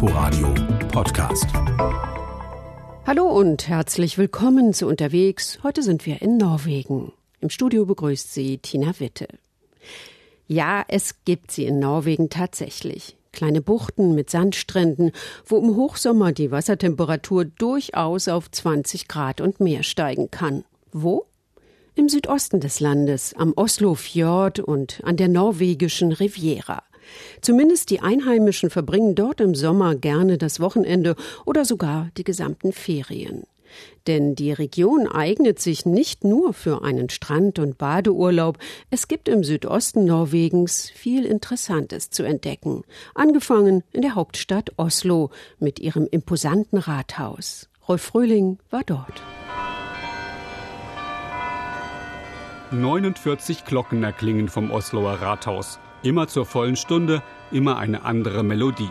Inforadio Podcast. Hallo und herzlich willkommen zu Unterwegs. Heute sind wir in Norwegen. Im Studio begrüßt Sie Tina Witte. Ja, es gibt sie in Norwegen tatsächlich. Kleine Buchten mit Sandstränden, wo im Hochsommer die Wassertemperatur durchaus auf 20 Grad und mehr steigen kann. Wo? Im Südosten des Landes, am Oslo Fjord und an der norwegischen Riviera. Zumindest die Einheimischen verbringen dort im Sommer gerne das Wochenende oder sogar die gesamten Ferien. Denn die Region eignet sich nicht nur für einen Strand- und Badeurlaub, es gibt im Südosten Norwegens viel Interessantes zu entdecken, angefangen in der Hauptstadt Oslo mit ihrem imposanten Rathaus. Rolf Fröhling war dort. 49 Glocken erklingen vom Osloer Rathaus. Immer zur vollen Stunde, immer eine andere Melodie.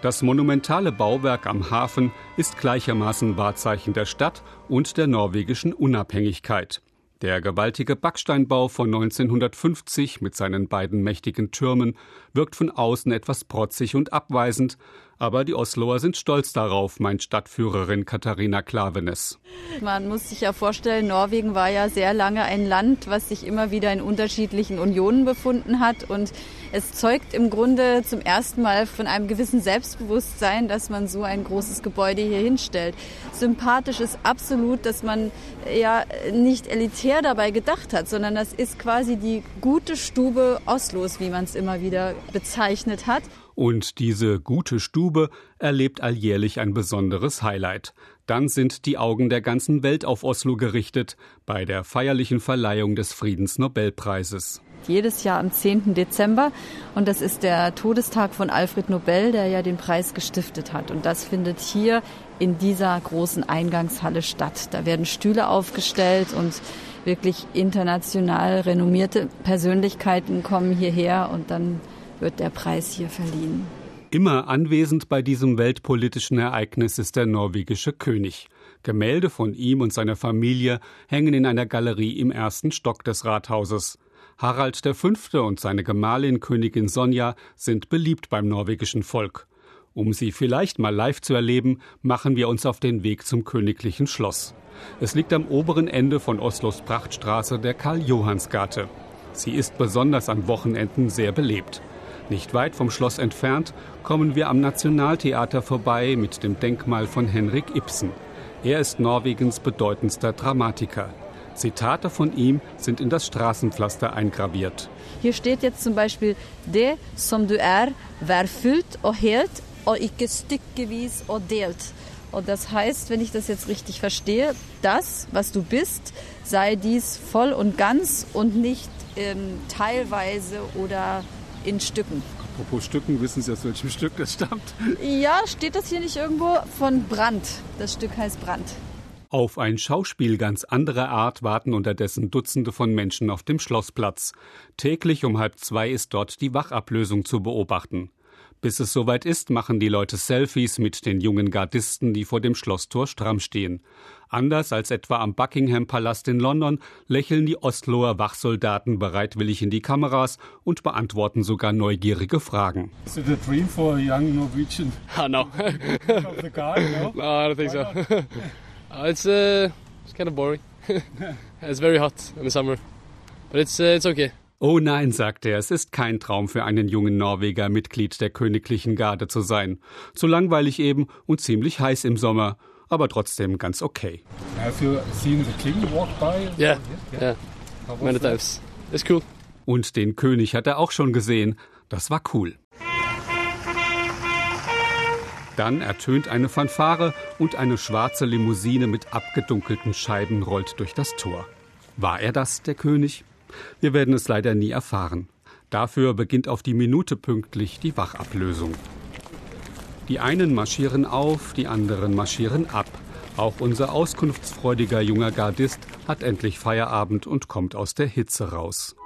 Das monumentale Bauwerk am Hafen ist gleichermaßen Wahrzeichen der Stadt und der norwegischen Unabhängigkeit. Der gewaltige Backsteinbau von 1950 mit seinen beiden mächtigen Türmen wirkt von außen etwas protzig und abweisend, aber die Osloer sind stolz darauf, meint Stadtführerin Katharina Klavenes. Man muss sich ja vorstellen, Norwegen war ja sehr lange ein Land, was sich immer wieder in unterschiedlichen Unionen befunden hat. Und es zeugt im Grunde zum ersten Mal von einem gewissen Selbstbewusstsein, dass man so ein großes Gebäude hier hinstellt. Sympathisch ist absolut, dass man ja nicht elitär dabei gedacht hat, sondern das ist quasi die gute Stube Oslos, wie man es immer wieder bezeichnet hat. Und diese gute Stube erlebt alljährlich ein besonderes Highlight. Dann sind die Augen der ganzen Welt auf Oslo gerichtet bei der feierlichen Verleihung des Friedensnobelpreises. Jedes Jahr am 10. Dezember und das ist der Todestag von Alfred Nobel, der ja den Preis gestiftet hat. Und das findet hier in dieser großen Eingangshalle statt. Da werden Stühle aufgestellt und wirklich international renommierte Persönlichkeiten kommen hierher und dann wird der Preis hier verliehen. Immer anwesend bei diesem weltpolitischen Ereignis ist der norwegische König. Gemälde von ihm und seiner Familie hängen in einer Galerie im ersten Stock des Rathauses. Harald V. und seine Gemahlin Königin Sonja sind beliebt beim norwegischen Volk. Um sie vielleicht mal live zu erleben, machen wir uns auf den Weg zum königlichen Schloss. Es liegt am oberen Ende von Oslos Prachtstraße der Karl-Johanns-Gate. Sie ist besonders an Wochenenden sehr belebt. Nicht weit vom Schloss entfernt kommen wir am Nationaltheater vorbei mit dem Denkmal von Henrik Ibsen. Er ist Norwegens bedeutendster Dramatiker. Zitate von ihm sind in das Straßenpflaster eingraviert. Hier steht jetzt zum Beispiel Det som du er, vær fullt og helt og ikke stykkevis og delt. Und das heißt, wenn ich das jetzt richtig verstehe, das, was du bist, sei dies voll und ganz und nicht ähm, teilweise oder in Stücken. Apropos Stücken, wissen Sie aus welchem Stück das stammt? Ja, steht das hier nicht irgendwo? Von Brand. Das Stück heißt Brand. Auf ein Schauspiel ganz anderer Art warten unterdessen Dutzende von Menschen auf dem Schlossplatz. Täglich um halb zwei ist dort die Wachablösung zu beobachten. Bis es soweit ist, machen die Leute Selfies mit den jungen Gardisten, die vor dem Schlosstor stramm stehen. Anders als etwa am Buckingham Palast in London lächeln die Osloer Wachsoldaten bereitwillig in die Kameras und beantworten sogar neugierige Fragen. Is it a dream for a young Norwegian? Oh, no. of the guard, no? no, I don't think so. uh, it's, uh, it's kind of boring. it's very hot in the summer. But it's, uh, it's okay. Oh nein, sagt er, es ist kein Traum für einen jungen Norweger, Mitglied der königlichen Garde zu sein. Zu langweilig eben und ziemlich heiß im Sommer, aber trotzdem ganz okay. Have you seen the king walk by? Yeah, yeah, many times. It's cool. Und den König hat er auch schon gesehen. Das war cool. Dann ertönt eine Fanfare und eine schwarze Limousine mit abgedunkelten Scheiben rollt durch das Tor. War er das, der König? Wir werden es leider nie erfahren. Dafür beginnt auf die Minute pünktlich die Wachablösung. Die einen marschieren auf, die anderen marschieren ab. Auch unser auskunftsfreudiger junger Gardist hat endlich Feierabend und kommt aus der Hitze raus.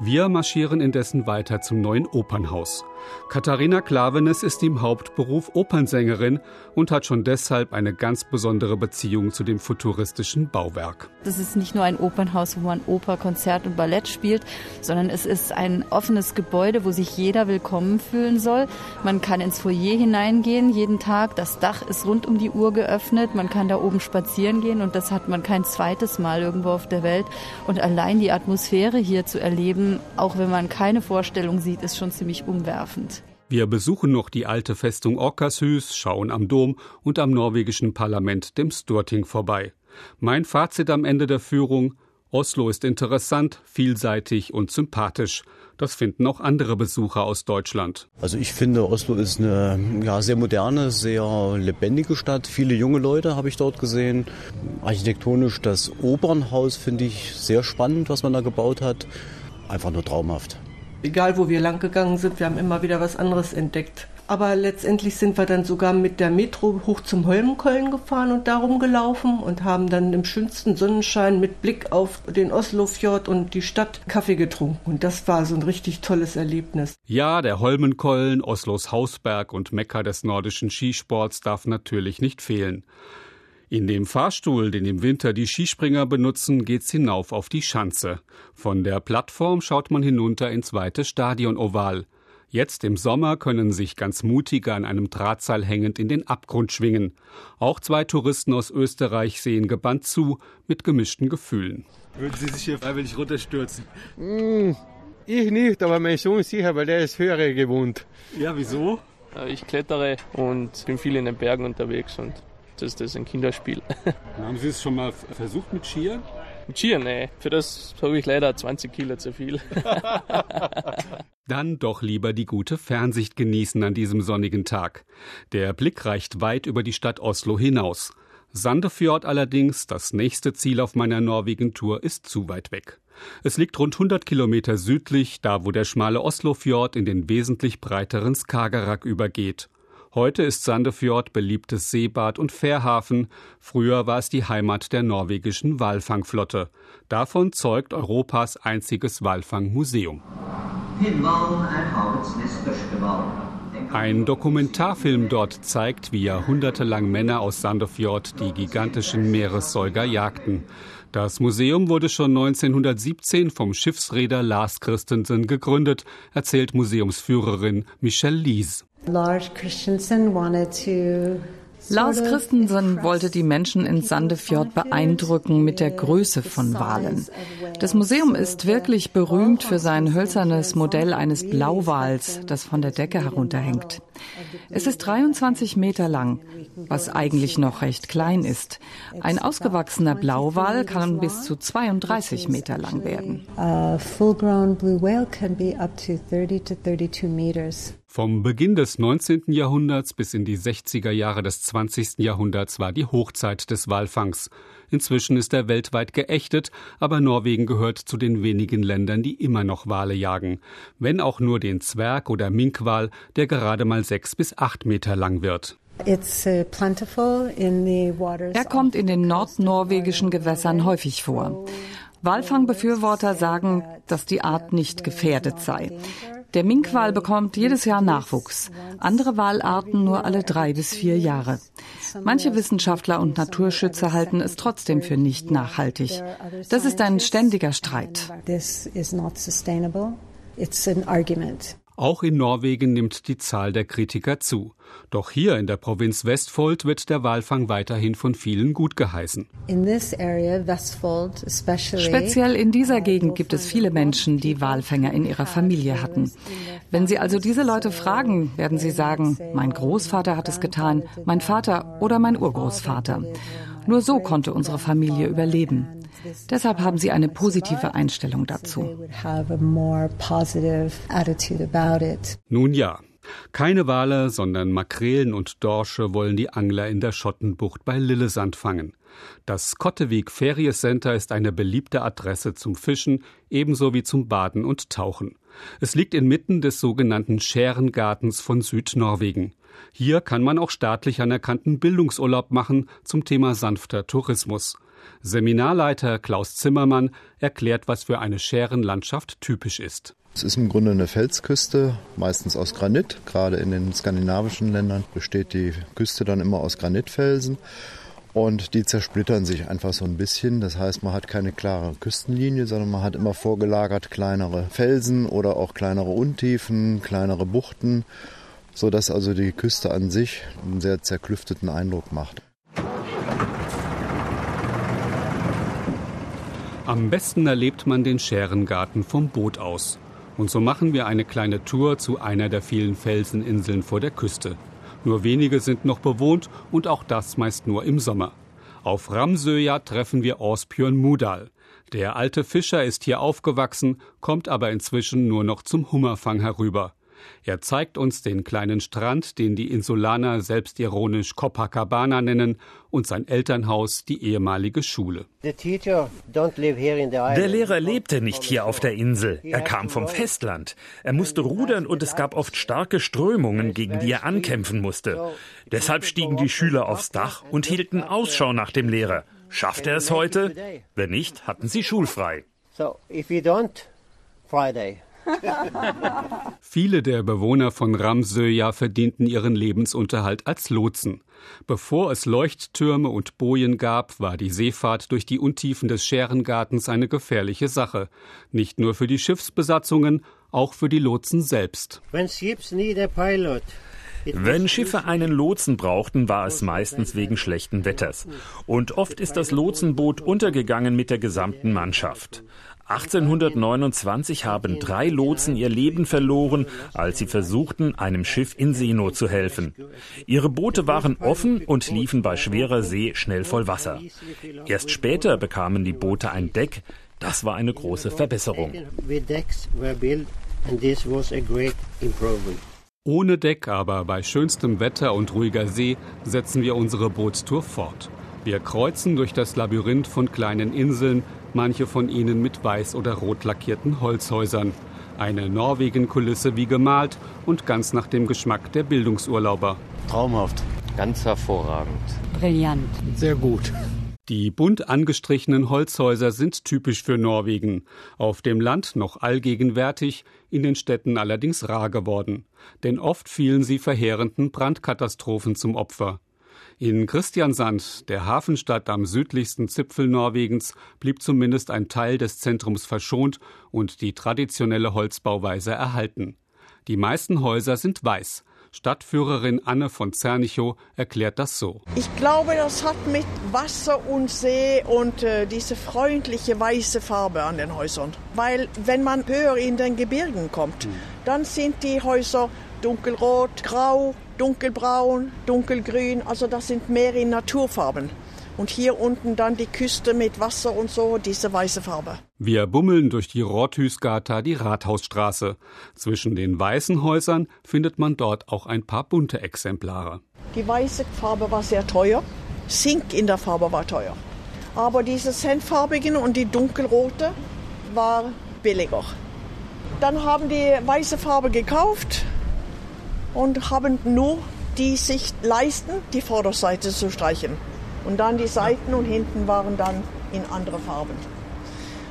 Wir marschieren indessen weiter zum neuen Opernhaus. Katharina Klavenes ist im Hauptberuf Opernsängerin und hat schon deshalb eine ganz besondere Beziehung zu dem futuristischen Bauwerk. Das ist nicht nur ein Opernhaus, wo man Oper, Konzert und Ballett spielt, sondern es ist ein offenes Gebäude, wo sich jeder willkommen fühlen soll. Man kann ins Foyer hineingehen jeden Tag. Das Dach ist rund um die Uhr geöffnet. Man kann da oben spazieren gehen und das hat man kein zweites Mal irgendwo auf der Welt. Und allein die Atmosphäre hier zu erleben, auch wenn man keine Vorstellung sieht, ist schon ziemlich umwerfend. Wir besuchen noch die alte Festung Orkashus, schauen am Dom und am norwegischen Parlament, dem Storting, vorbei. Mein Fazit am Ende der Führung Oslo ist interessant, vielseitig und sympathisch. Das finden auch andere Besucher aus Deutschland. Also ich finde, Oslo ist eine ja, sehr moderne, sehr lebendige Stadt. Viele junge Leute habe ich dort gesehen. Architektonisch das Opernhaus finde ich sehr spannend, was man da gebaut hat. Einfach nur traumhaft egal wo wir lang gegangen sind, wir haben immer wieder was anderes entdeckt. Aber letztendlich sind wir dann sogar mit der Metro hoch zum Holmenkollen gefahren und darum gelaufen und haben dann im schönsten Sonnenschein mit Blick auf den Oslofjord und die Stadt Kaffee getrunken. Und das war so ein richtig tolles Erlebnis. Ja, der Holmenkollen, Oslos Hausberg und Mekka des nordischen Skisports darf natürlich nicht fehlen. In dem Fahrstuhl, den im Winter die Skispringer benutzen, geht's hinauf auf die Schanze. Von der Plattform schaut man hinunter ins weite Stadionoval. Jetzt im Sommer können sich ganz mutige an einem Drahtseil hängend in den Abgrund schwingen. Auch zwei Touristen aus Österreich sehen gebannt zu, mit gemischten Gefühlen. Würden Sie sich hier freiwillig runterstürzen? Hm, ich nicht, aber mein Sohn sicher, weil der ist höhere gewohnt. Ja, wieso? Ich klettere und bin viel in den Bergen unterwegs und das, das ist ein Kinderspiel. Haben Sie es schon mal versucht mit Skiern? Mit Skiern, nee. Für das habe ich leider 20 Kilo zu viel. Dann doch lieber die gute Fernsicht genießen an diesem sonnigen Tag. Der Blick reicht weit über die Stadt Oslo hinaus. Sandefjord allerdings, das nächste Ziel auf meiner Norwegen-Tour, ist zu weit weg. Es liegt rund 100 Kilometer südlich, da wo der schmale Oslofjord in den wesentlich breiteren Skagerrak übergeht. Heute ist Sandefjord beliebtes Seebad und Fährhafen. Früher war es die Heimat der norwegischen Walfangflotte. Davon zeugt Europas einziges Walfangmuseum. Ein Dokumentarfilm dort zeigt, wie jahrhundertelang Männer aus Sandefjord die gigantischen Meeressäuger jagten. Das Museum wurde schon 1917 vom Schiffsreeder Lars Christensen gegründet, erzählt Museumsführerin Michelle Lies. Lars Christensen wanted to Lars Christensen wollte die Menschen in Sandefjord beeindrucken mit der Größe von Walen. Das Museum ist wirklich berühmt für sein hölzernes Modell eines Blauwals, das von der Decke herunterhängt. Es ist 23 Meter lang, was eigentlich noch recht klein ist. Ein ausgewachsener Blauwal kann bis zu 32 Meter lang werden. A full-grown blue whale can be up to 30 to 32 meters. Vom Beginn des 19. Jahrhunderts bis in die 60er Jahre des 20. Jahrhunderts war die Hochzeit des Walfangs. Inzwischen ist er weltweit geächtet, aber Norwegen gehört zu den wenigen Ländern, die immer noch Wale jagen. Wenn auch nur den Zwerg- oder Minkwal, der gerade mal sechs bis acht Meter lang wird. Uh, er kommt in den nordnorwegischen Gewässern häufig vor. Walfangbefürworter sagen, dass die Art nicht gefährdet sei. Der Minkwal bekommt jedes Jahr Nachwuchs, andere Walarten nur alle drei bis vier Jahre. Manche Wissenschaftler und Naturschützer halten es trotzdem für nicht nachhaltig. Das ist ein ständiger Streit. Auch in Norwegen nimmt die Zahl der Kritiker zu. Doch hier in der Provinz Westfold wird der Walfang weiterhin von vielen gut geheißen. Speziell in dieser Gegend gibt es viele Menschen, die Walfänger in ihrer Familie hatten. Wenn Sie also diese Leute fragen, werden sie sagen, mein Großvater hat es getan, mein Vater oder mein Urgroßvater. Nur so konnte unsere Familie überleben. Deshalb haben sie eine positive Einstellung dazu. Nun ja, keine Wale, sondern Makrelen und Dorsche wollen die Angler in der Schottenbucht bei Lillesand fangen. Das Kottevik Feriecenter ist eine beliebte Adresse zum Fischen, ebenso wie zum Baden und Tauchen. Es liegt inmitten des sogenannten Schärengartens von Südnorwegen. Hier kann man auch staatlich anerkannten Bildungsurlaub machen zum Thema sanfter Tourismus. Seminarleiter Klaus Zimmermann erklärt, was für eine Schärenlandschaft typisch ist. Es ist im Grunde eine Felsküste, meistens aus Granit. Gerade in den skandinavischen Ländern besteht die Küste dann immer aus Granitfelsen. Und die zersplittern sich einfach so ein bisschen. Das heißt, man hat keine klare Küstenlinie, sondern man hat immer vorgelagert kleinere Felsen oder auch kleinere Untiefen, kleinere Buchten, sodass also die Küste an sich einen sehr zerklüfteten Eindruck macht. Am besten erlebt man den Scherengarten vom Boot aus. Und so machen wir eine kleine Tour zu einer der vielen Felseninseln vor der Küste. Nur wenige sind noch bewohnt und auch das meist nur im Sommer. Auf Ramsöja treffen wir Orsbjörn Mudal. Der alte Fischer ist hier aufgewachsen, kommt aber inzwischen nur noch zum Hummerfang herüber. Er zeigt uns den kleinen Strand, den die Insulaner selbstironisch Copacabana nennen, und sein Elternhaus, die ehemalige Schule. Der Lehrer lebte nicht hier auf der Insel. Er kam vom Festland. Er musste rudern und es gab oft starke Strömungen, gegen die er ankämpfen musste. Deshalb stiegen die Schüler aufs Dach und hielten Ausschau nach dem Lehrer. Schafft er es heute? Wenn nicht, hatten sie schulfrei. So, if you don't, Friday. Viele der Bewohner von Ramsöja verdienten ihren Lebensunterhalt als Lotsen. Bevor es Leuchttürme und Bojen gab, war die Seefahrt durch die Untiefen des Scherengartens eine gefährliche Sache. Nicht nur für die Schiffsbesatzungen, auch für die Lotsen selbst. Wenn Schiffe einen Lotsen brauchten, war es meistens wegen schlechten Wetters. Und oft ist das Lotsenboot untergegangen mit der gesamten Mannschaft. 1829 haben drei Lotsen ihr Leben verloren, als sie versuchten, einem Schiff in Seenot zu helfen. Ihre Boote waren offen und liefen bei schwerer See schnell voll Wasser. Erst später bekamen die Boote ein Deck. Das war eine große Verbesserung. Ohne Deck, aber bei schönstem Wetter und ruhiger See setzen wir unsere Bootstour fort. Wir kreuzen durch das Labyrinth von kleinen Inseln, manche von ihnen mit weiß oder rot lackierten Holzhäusern. Eine Norwegen-Kulisse wie gemalt und ganz nach dem Geschmack der Bildungsurlauber. Traumhaft. Ganz hervorragend. Brillant. Sehr gut. Die bunt angestrichenen Holzhäuser sind typisch für Norwegen. Auf dem Land noch allgegenwärtig, in den Städten allerdings rar geworden. Denn oft fielen sie verheerenden Brandkatastrophen zum Opfer. In Christiansand, der Hafenstadt am südlichsten Zipfel Norwegens, blieb zumindest ein Teil des Zentrums verschont und die traditionelle Holzbauweise erhalten. Die meisten Häuser sind weiß. Stadtführerin Anne von Zernichow erklärt das so. Ich glaube, das hat mit Wasser und See und äh, diese freundliche weiße Farbe an den Häusern. Weil wenn man höher in den Gebirgen kommt, hm. dann sind die Häuser dunkelrot, grau, dunkelbraun, dunkelgrün, also das sind mehr in Naturfarben. Und hier unten dann die Küste mit Wasser und so, diese weiße Farbe. Wir bummeln durch die Rothüsgata die Rathausstraße. Zwischen den weißen Häusern findet man dort auch ein paar bunte Exemplare. Die weiße Farbe war sehr teuer, Zink in der Farbe war teuer. Aber diese Senffarbigen und die dunkelrote war billiger. Dann haben die weiße Farbe gekauft, und haben nur die sich leisten, die Vorderseite zu streichen. Und dann die Seiten und hinten waren dann in andere Farben.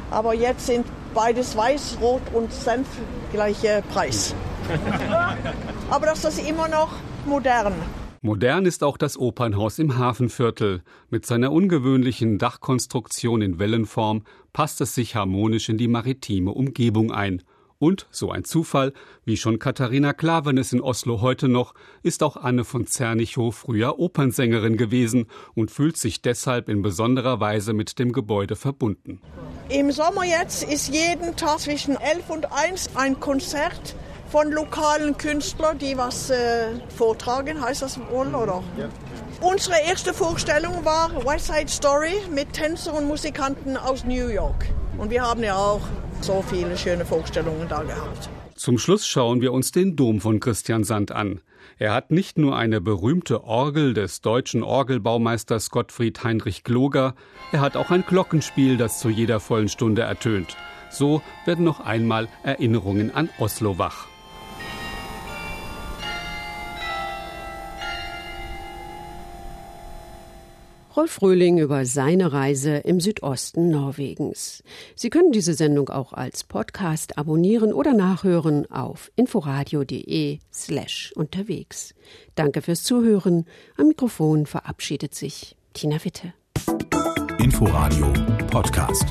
Aber jetzt sind beides weiß, rot und Senf gleicher Preis. Aber das ist immer noch modern. Modern ist auch das Opernhaus im Hafenviertel. Mit seiner ungewöhnlichen Dachkonstruktion in Wellenform passt es sich harmonisch in die maritime Umgebung ein und, so ein Zufall, wie schon Katharina Klavenes in Oslo heute noch, ist auch Anne von Zernichow früher Opernsängerin gewesen und fühlt sich deshalb in besonderer Weise mit dem Gebäude verbunden. Im Sommer jetzt ist jeden Tag zwischen 11 und 1 ein Konzert von lokalen Künstlern, die was äh, vortragen, heißt das wohl, oder? Ja. Unsere erste Vorstellung war West Side Story mit Tänzern und Musikanten aus New York. Und wir haben ja auch so viele schöne Vorstellungen da gehabt. Zum Schluss schauen wir uns den Dom von Christiansand an. Er hat nicht nur eine berühmte Orgel des deutschen Orgelbaumeisters Gottfried Heinrich Gloger, er hat auch ein Glockenspiel, das zu jeder vollen Stunde ertönt. So werden noch einmal Erinnerungen an Oslo wach. Rolf Röhling über seine Reise im Südosten Norwegens. Sie können diese Sendung auch als Podcast abonnieren oder nachhören auf inforadio.de slash unterwegs. Danke fürs Zuhören. Am Mikrofon verabschiedet sich Tina Witte. Inforadio Podcast.